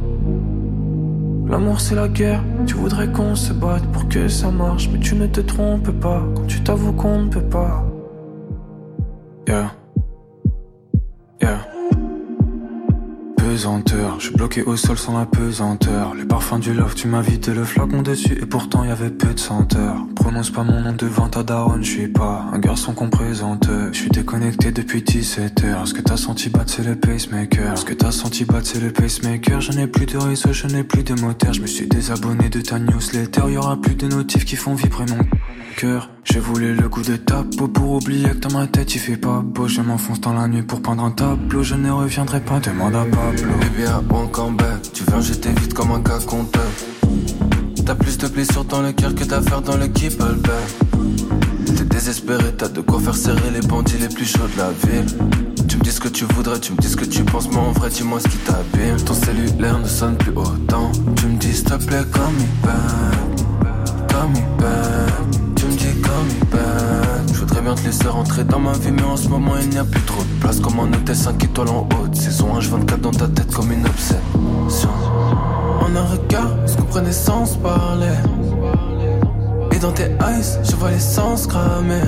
L'amour c'est la guerre, tu voudrais qu'on se batte pour que ça marche, mais tu ne te trompes pas quand tu t'avoues qu'on ne peut pas. Yeah. Je suis bloqué au sol sans la pesanteur. Les parfums du love, tu m'as vidé le flacon dessus et pourtant y avait peu de senteur. Prononce pas mon nom devant ta daronne, je suis pas un garçon qu'on présente. Je suis déconnecté depuis 17 heures. Ce que t'as senti battre, c'est le pacemaker. Ce que t'as senti battre, c'est le pacemaker. Je n'ai plus de réseau, je n'ai plus de moteur. Je me suis désabonné de ta newsletter. Y aura plus de notifs qui font vibrer mon J'ai voulu le goût de ta peau pour oublier que dans ma tête il fait pas beau. Je m'enfonce dans la nuit pour peindre un tableau. Je ne reviendrai pas, demande à Pablo. Baby, won't come back. Tu viens jeter vite comme un cas compteur. T'as plus de blessures dans le cœur que d'affaires dans le keep T'es désespéré, t'as de quoi faire serrer les bandits les plus chauds de la ville. Tu me dis ce que tu voudrais, tu me dis ce que tu penses, mais en vrai, dis-moi ce qui t'abîme. Ton cellulaire ne sonne plus autant. Tu me dis, s'il te plaît, call me back. Call me back. Je voudrais bien te laisser rentrer dans ma vie, mais en ce moment, il n'y a plus trop de place. Comme un hôtel 5 étoiles en haute. Saison 1, 24 dans ta tête comme une obsession. En un regard, ce qu'on prenait sans parler. Et dans tes eyes, je vois l'essence cramer.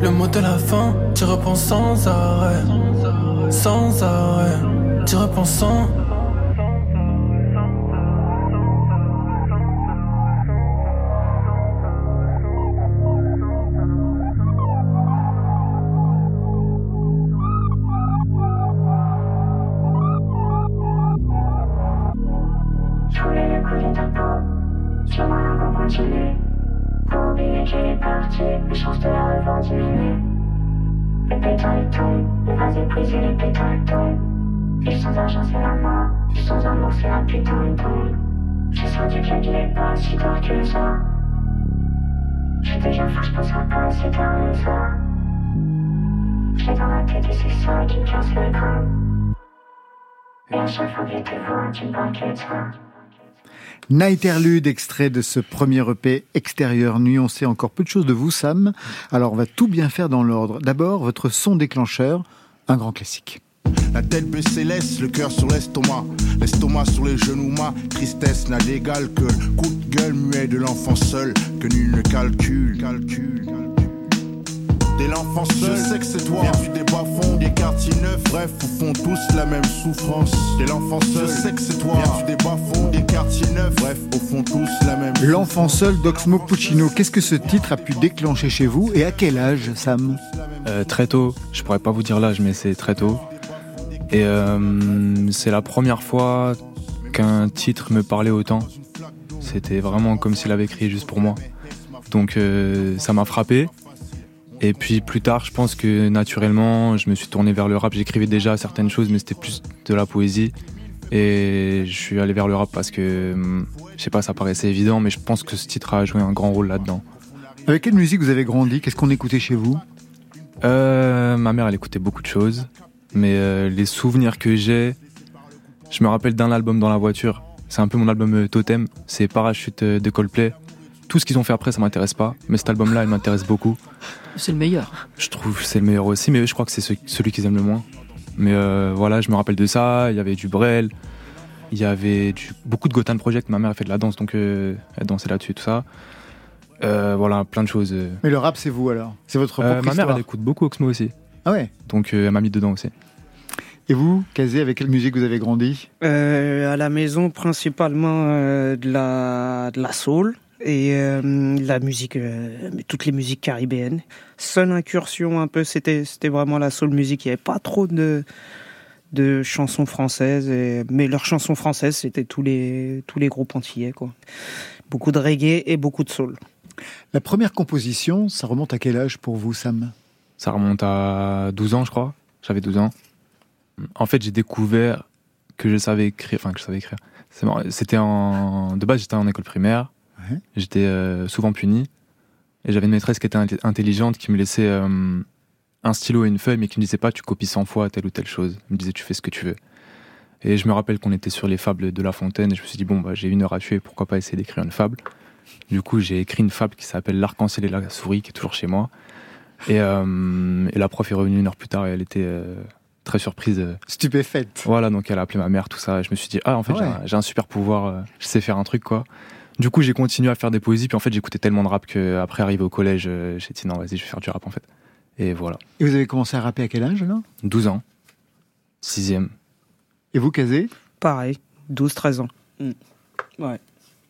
Le mot de la fin, tu repenses sans arrêt. Sans arrêt, tu repenses sans. Nighterlude, extrait de ce premier EP extérieur nuit. Encore peu de choses de vous, Sam. Alors, on va tout bien faire dans l'ordre. D'abord, votre son déclencheur, un grand classique. La tête baissée laisse, le cœur sur l'estomac. L'estomac sur les genoux, ma tristesse n'a d'égal que le coup de gueule muet de l'enfant seul, que nul ne calcule. calcule. Dès l'enfant seul, je sais que c'est toi. Viens du bas fonds, des quartiers neufs. Bref, au fond, tous la même souffrance. Dès l'enfant seul, je sais que c'est toi. Viens du bas fonds, des quartiers neufs. Bref, au fond, tous la même L'enfant seul d'Oxmo Puccino. Qu'est-ce que ce titre a pu déclencher chez vous et à quel âge, Sam Euh, Très tôt, je pourrais pas vous dire l'âge, mais c'est très tôt. Et euh, c'est la première fois qu'un titre me parlait autant. C'était vraiment comme s'il avait écrit juste pour moi. Donc euh, ça m'a frappé. Et puis plus tard, je pense que naturellement, je me suis tourné vers le rap. J'écrivais déjà certaines choses, mais c'était plus de la poésie. Et je suis allé vers le rap parce que, hum, je sais pas, ça paraissait évident, mais je pense que ce titre a joué un grand rôle là-dedans. Avec quelle musique vous avez grandi? Qu'est-ce qu'on écoutait chez vous? Euh, ma mère, elle écoutait beaucoup de choses, mais euh, les souvenirs que j'ai, je me rappelle d'un album dans la voiture. C'est un peu mon album euh, totem. C'est Parachute euh, de Coldplay. Tout ce qu'ils ont fait après, ça m'intéresse pas, mais cet album-là, il m'intéresse beaucoup. C'est le meilleur. Je trouve que c'est le meilleur aussi, mais je crois que c'est ce- celui qu'ils aiment le moins. Mais euh, voilà, je me rappelle de ça. Il y avait du Brel, il y avait du- beaucoup de Gotham Project. Ma mère a fait de la danse, donc euh, elle dansait là-dessus, tout ça. Euh, voilà, plein de choses. Mais le rap, c'est vous alors? C'est votre Euh, propre ma mère, elle écoute beaucoup Oxmo aussi. Ah ouais? Donc euh, elle m'a mis dedans aussi. Et vous, Kazé, avec quelle musique vous avez grandi? Euh, à la maison, principalement euh, de la de la soul et euh, la musique, euh, toutes les musiques caribéennes. Seule incursion un peu, c'était c'était vraiment la soul musique. Il n'y avait pas trop de de chansons françaises, et- mais leurs chansons françaises, c'était tous les tous les groupes antillais quoi. Beaucoup de reggae et beaucoup de soul. La première composition, ça remonte à quel âge pour vous, Sam? Ça remonte à 12 ans, je crois. J'avais 12 ans. En fait, j'ai découvert que je savais écrire. Enfin, que je savais écrire. C'était en. De base, j'étais en école primaire. Ouais. J'étais euh, souvent puni. Et j'avais une maîtresse qui était intelligente, qui me laissait euh, un stylo et une feuille, mais qui me disait pas tu copies 100 fois telle ou telle chose. Elle me disait tu fais ce que tu veux. Et je me rappelle qu'on était sur les fables de La Fontaine, et je me suis dit bon, bah, j'ai une heure à tuer, pourquoi pas essayer d'écrire une fable? Du coup, j'ai écrit une fable qui s'appelle L'arc-en-ciel et la souris, qui est toujours chez moi. Et, euh, et la prof est revenue une heure plus tard et elle était très surprise. Stupéfaite. Voilà, donc elle a appelé ma mère, tout ça. Et je me suis dit, ah, en fait, j'ai un- super pouvoir, je sais faire un truc, quoi. Du coup, j'ai continué à faire des poésies, puis en fait, j'écoutais tellement de rap qu'après, arrivé au collège, euh, j'ai dit, non, vas-y, je vais faire du rap, en fait. Et voilà. Et vous avez commencé à rapper à quel âge alors? 12 ans. Sixième. Et vous, Kazé? Pareil, 12-13 ans. Mm. Ouais.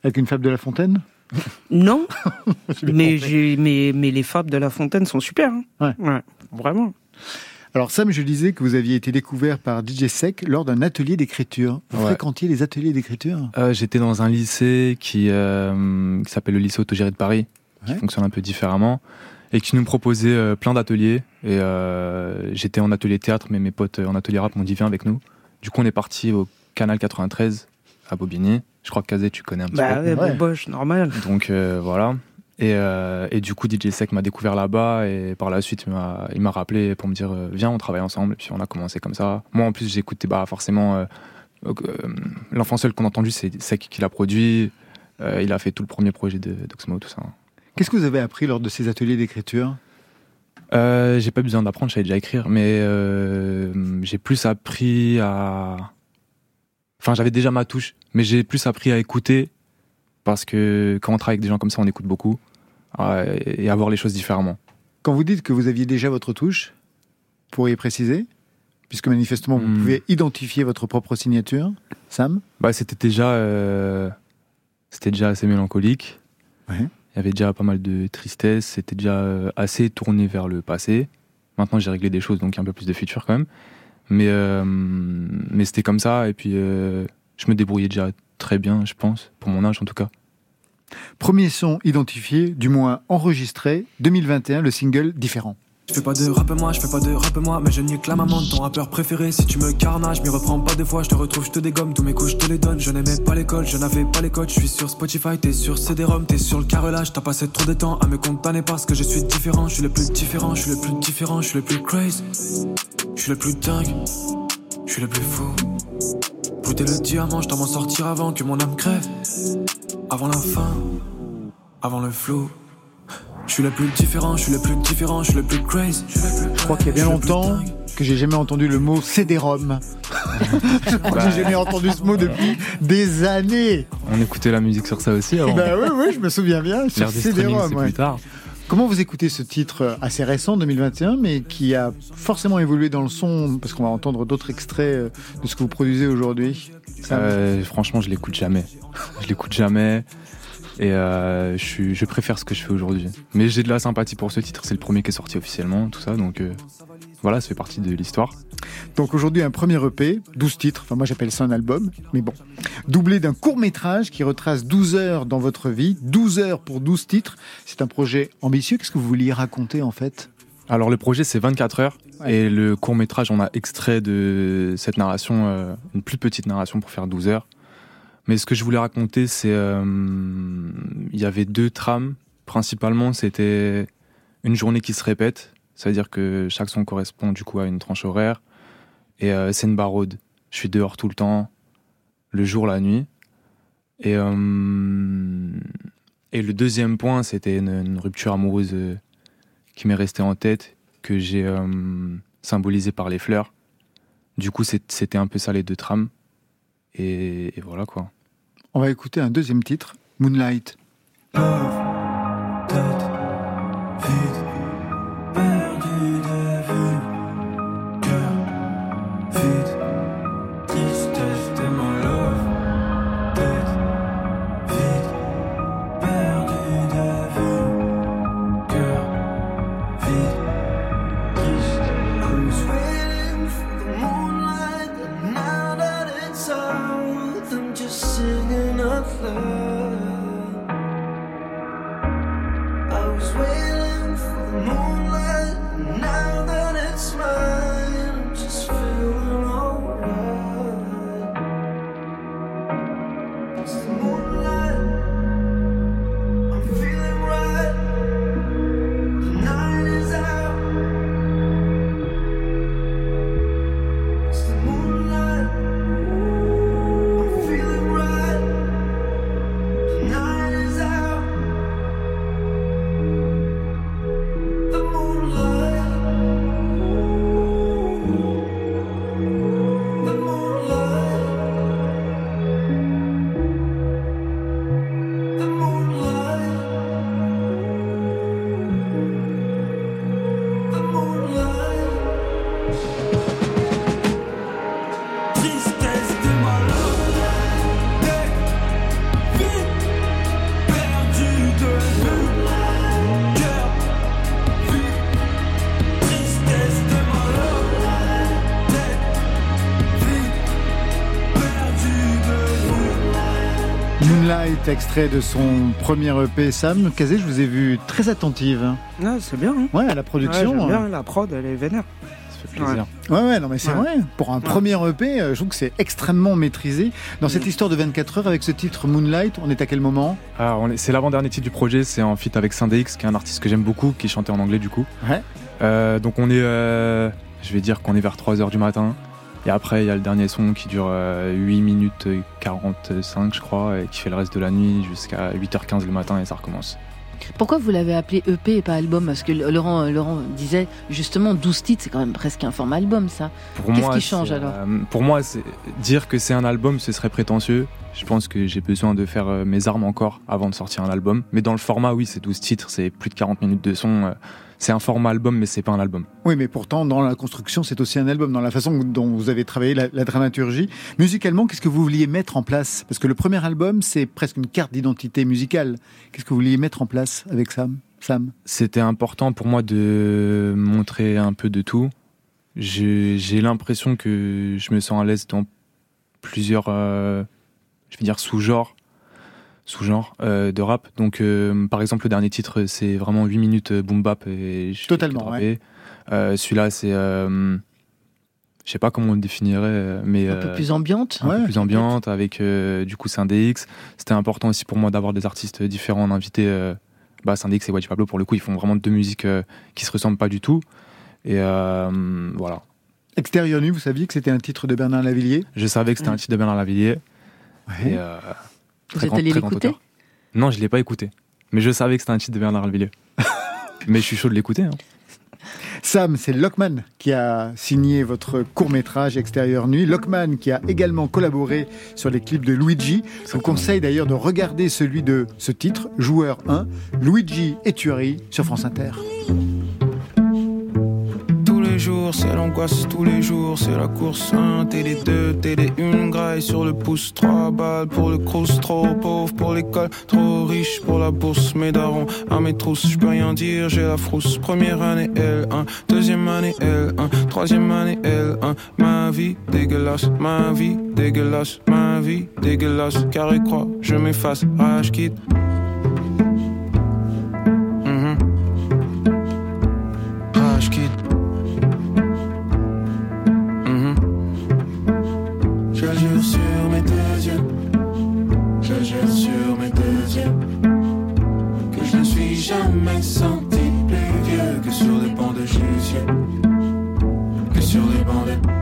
Avec une fable de La Fontaine? (laughs) Non, (laughs) mais, mais, mais les fables de La Fontaine sont super. hein. Ouais. Vraiment. Alors Sam, je disais que vous aviez été découvert par DJ Sec lors d'un atelier d'écriture. Vous Ouais. fréquentiez les ateliers d'écriture? Euh, J'étais dans un lycée qui, euh, qui s'appelle le lycée autogéré de Paris, qui fonctionne un peu différemment, et qui nous proposait euh, plein d'ateliers. Et euh, j'étais en atelier théâtre, mais mes potes en atelier rap m'ont dit viens avec nous. Du coup, on est parti au Canal 93 à Bobigny. Je crois que Kazé, tu connais un petit Bah peu. ouais, boboche, normal. Donc euh, voilà. Et, euh, et du coup, DJ Sec m'a découvert là-bas et par la suite, il m'a- rappelé pour me dire euh, viens, on travaille ensemble. Et puis on a commencé comme ça. Moi, en plus, j'écoutais bah, forcément euh, euh, l'enfant seul qu'on a entendu, c'est Sec qui l'a produit. Il a fait tout le premier projet de d'Oxmo, tout ça. Qu'est-ce que vous avez appris lors de ces ateliers d'écriture? J'ai pas besoin d'apprendre, je savais déjà écrire, mais j'ai plus appris à. Enfin, j'avais déjà ma touche, mais j'ai plus appris à écouter parce que quand on travaille avec des gens comme ça, on écoute beaucoup et à voir les choses différemment. Quand vous dites que vous aviez déjà votre touche, pourriez préciser Puisque manifestement, vous Hmm. pouvez identifier votre propre signature. Sam Bah, c'était déjà, euh, c'était déjà assez mélancolique. Ouais. Il y avait déjà pas mal de tristesse. C'était déjà euh, assez tourné vers le passé. Maintenant, j'ai réglé des choses, donc il y a un peu plus de futur quand même. Mais, euh, mais c'était comme ça. Et puis, euh, je me débrouillais déjà très bien, je pense, pour mon âge en tout cas. Premier son identifié, du moins enregistré, 2021, le single différent. Je fais pas de rap moi, je fais pas de rap moi, mais je nique la maman de ton rappeur préféré. Si tu me carnages, m'y reprends pas deux fois, je te retrouve, je te dégomme, tous mes couches, je te les. Je n'aimais pas l'école, je n'avais pas les codes, je suis sur Spotify, t'es sur CD-ROM, t'es sur le carrelage, t'as passé trop de temps à me condamner parce que je suis différent, je suis le plus différent, je suis le plus différent, je suis le plus crazy, je suis le plus dingue, je suis le plus fou. Plus le diamant, je dois m'en sortir avant que mon âme crève, avant la fin, avant le flou. Je suis le plus différent, je suis le plus différent, je suis le plus crazy. Je crois qu'il y a bien longtemps que j'ai jamais entendu le mot CD-ROM. (laughs) je crois que j'ai jamais entendu ce mot depuis des années. On écoutait la musique sur ça aussi avant. Bah oui, oui, je me souviens bien. Sur CD-ROM, plus tard. Comment vous écoutez ce titre assez récent, 2021, mais qui a forcément évolué dans le son, parce qu'on va entendre d'autres extraits de ce que vous produisez aujourd'hui euh, Franchement, je l'écoute jamais. Je l'écoute jamais. Et euh, je, préfère ce que je fais aujourd'hui. Mais j'ai de la sympathie pour ce titre, c'est le premier qui est sorti officiellement, tout ça, donc euh, voilà, ça fait partie de l'histoire. Donc aujourd'hui un premier EP, 12 titres, enfin moi j'appelle ça un album, mais bon, doublé d'un court métrage qui retrace 12 heures dans votre vie, 12 heures pour 12 titres, c'est un projet ambitieux, qu'est-ce que vous vouliez raconter en fait? Alors le projet c'est 24 heures. Et le court métrage on a extrait de cette narration, euh, une plus petite narration pour faire 12 heures. Mais ce que je voulais raconter, c'est euh, il y avait deux trames. Principalement, c'était une journée qui se répète, c'est-à-dire que chaque son correspond du coup à une tranche horaire. Et euh, c'est une barode. Je suis dehors tout le temps, le jour, la nuit. Et, euh, et le deuxième point, c'était une, rupture amoureuse qui m'est restée en tête, que j'ai symbolisée par les fleurs. Du coup, c'était un peu ça les deux trames. Et, et voilà quoi. On va écouter un deuxième titre, Moonlight. Extrait de son premier EP Sam. Kazé, je vous ai vu très attentive. Ah, c'est bien. Hein. ouais, à la production. Ouais, bien, la prod, elle est vénère. Ça fait plaisir. Ouais, ouais, non, mais c'est vrai. Pour un premier EP, euh, je trouve que c'est extrêmement maîtrisé. Dans cette histoire de 24 heures, avec ce titre Moonlight, on est à quel moment? Ah, C'est l'avant-dernier titre du projet, c'est en feat avec Syndex, qui est un artiste que j'aime beaucoup, qui chantait en anglais du coup. Ouais. Euh, donc on est, euh, je vais dire qu'on est vers 3 heures du matin. Et après, il y a le dernier son qui dure 8 minutes 45, je crois, et qui fait le reste de la nuit jusqu'à 8h15 le matin et ça recommence. Pourquoi vous l'avez appelé EP et pas album? Parce que Laurent, Laurent disait justement 12 titres, c'est quand même presque un format album ça. Qu'est-ce qui change alors? euh, Pour moi, dire que c'est un album, ce serait prétentieux. Je pense que j'ai besoin de faire euh, mes armes encore avant de sortir un album. Mais dans le format, oui, c'est 12 titres, c'est plus de 40 minutes de son. C'est un format album, mais c'est pas un album. Oui, mais pourtant, dans la construction, c'est aussi un album, dans la façon dont vous avez travaillé la, dramaturgie. Musicalement, qu'est-ce que vous vouliez mettre en place? Parce que le premier album, c'est presque une carte d'identité musicale. Qu'est-ce que vous vouliez mettre en place avec Sam, Sam? C'était important pour moi de montrer un peu de tout. J'ai l'impression que je me sens à l'aise dans plusieurs, euh, je vais dire, sous-genres sous-genres euh, de rap. Donc, euh, par exemple, le dernier titre, c'est vraiment 8 minutes euh, boom bap et je Totalement. Euh, Celui-là, c'est. je sais pas comment on le définirait, mais. Un peu plus ambiante. un peu plus ambiante, avec du coup Syndex. C'était important aussi pour moi d'avoir des artistes différents en invité. Bah, Syndex et Wedge Pablo, pour le coup, ils font vraiment deux musiques qui se ressemblent pas du tout. Et voilà. Extérieur nuit, vous saviez que c'était un titre de Bernard Lavillier? Je savais que c'était un titre de Bernard Lavillier. Et, Vous êtes allé l'écouter. Non, je l'ai pas écouté. Mais je savais que c'était un titre de Bernard Lavillier. (laughs) Mais je suis chaud de l'écouter. hein. Sam, c'est Lockman qui a signé votre court-métrage Extérieur Nuit. Lockman qui a également collaboré sur les clips de Luigi. Je vous conseille d'ailleurs de regarder celui de ce titre, Joueur 1, Luigi et Tuerie sur France Inter. Les jours, c'est l'angoisse, tous les jours, c'est la course 1, télé 2, télé 1, graille sur le pouce, 3 balles pour le crous, trop pauvre pour l'école, trop riche pour la bourse, mes darons à mes trousses, je peux rien dire, j'ai la frousse. Première année L1, deuxième année L1, troisième année L1, ma vie dégueulasse, ma vie dégueulasse, ma vie dégueulasse, carré croix, je m'efface, rage quitte. Senti plus vieux que sur les bancs de Jussieu, que sur les bancs de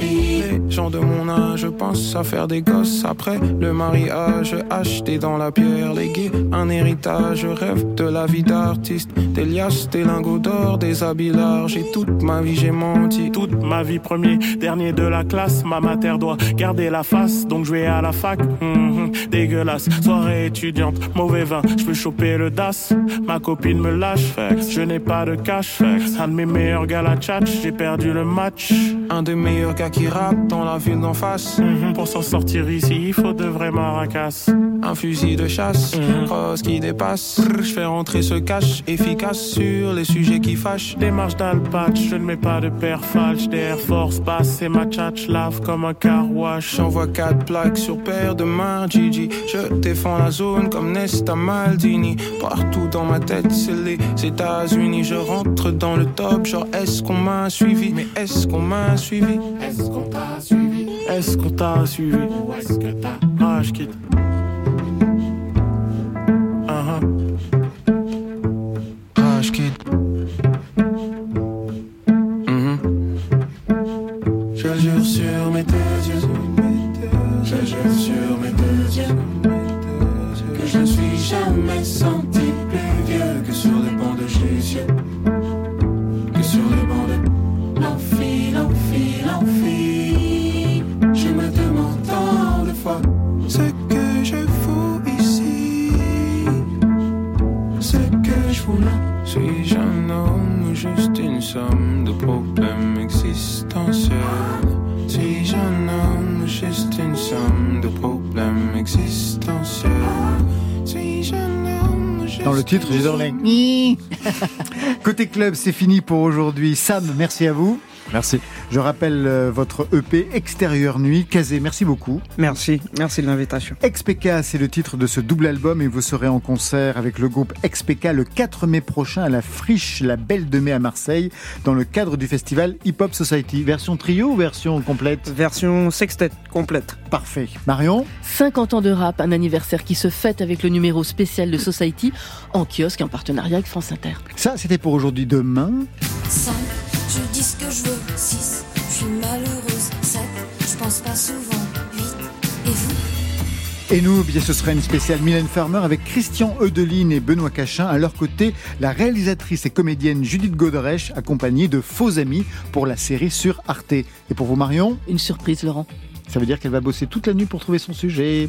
Les gens de mon âge pensent à faire des gosses après le mariage, acheter dans la pierre léguer un héritage, je rêve de la vie d'artiste, des liasses, des lingots d'or, des habits larges et toute ma vie j'ai menti. Toute ma vie premier, dernier de la classe, ma mater doit garder la face, donc je vais à la fac. Mhm, dégueulasse, soirée étudiante, mauvais vin, je peux choper le DAS. Ma copine me lâche, je n'ai pas de cash. Un de mes meilleurs gars la tchatch, j'ai perdu le match. Un des meilleurs gars qui rappe dans la ville d'en face. Mhm, pour s'en sortir ici, il faut de vrais maracas. Un fusil de chasse, crosse qui dépasse. Je fais rentrer ce cash efficace sur les sujets qui fâchent. Démarche d'alpatch, je ne mets pas de paire falche. Des Air Force basse et ma tchatch lave comme un car wash. J'envoie quatre plaques sur paire de mains, Gigi. Je défends la zone comme Nesta Maldini. Partout dans ma tête, c'est les États-Unis. Je rentre dans le top, genre est-ce qu'on m'a suivi? Mais est-ce qu'on m'a suivi? Est-ce qu'on t'a suivi? Est-ce qu'on t'a suivi? Ou est-ce que t'as rage somme de problèmes existentiels? Suis-je un homme ou juste une somme de problèmes existentiels? Suis-je un homme ou juste Dans le titre, j'ai dans les... Côté club, c'est fini pour aujourd'hui. Sam, merci à vous. Merci. Je rappelle euh, votre EP Extérieur Nuit. Kazé, merci beaucoup. Merci, merci de l'invitation. XPK, c'est le titre de ce double album et vous serez en concert avec le groupe XPK le 4 mai prochain à la Friche La Belle de Mai à Marseille dans le cadre du festival Hip Hop Society. Version trio ou version complète? Version sextet complète. Parfait. Marion? 50 ans de rap, un anniversaire qui se fête avec le numéro spécial de Society en kiosque en partenariat avec France Inter. Ça, c'était pour aujourd'hui. Demain, 5, je dis ce que je veux. 6, je suis malheureuse. 7, je pense pas souvent. 8, et vous Et nous, bien, ce sera une spéciale Mylène Farmer avec Christian Eudeline et Benoît Cachin. À leur côté, la réalisatrice et comédienne Judith Godrèche, accompagnée de faux amis pour la série sur Arte. Et pour vous, Marion? Une surprise, Laurent. Ça veut dire qu'elle va bosser toute la nuit pour trouver son sujet.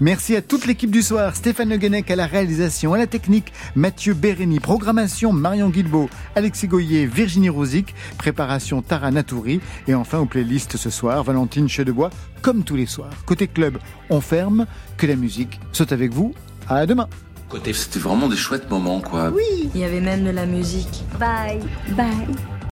Merci à toute l'équipe du soir, Stéphane Le Guenec à la réalisation, à la technique, Mathieu Bérény, programmation Marion Guilbeault, Alexis Goyer, Virginie Rosic, préparation Tara Natouri et enfin aux playlists ce soir, Valentine Chedebois, comme tous les soirs. Côté club, on ferme, que la musique saute avec vous. À demain. Côté, c'était vraiment des chouettes moments, quoi. Oui Il y avait même de la musique. Bye. Bye.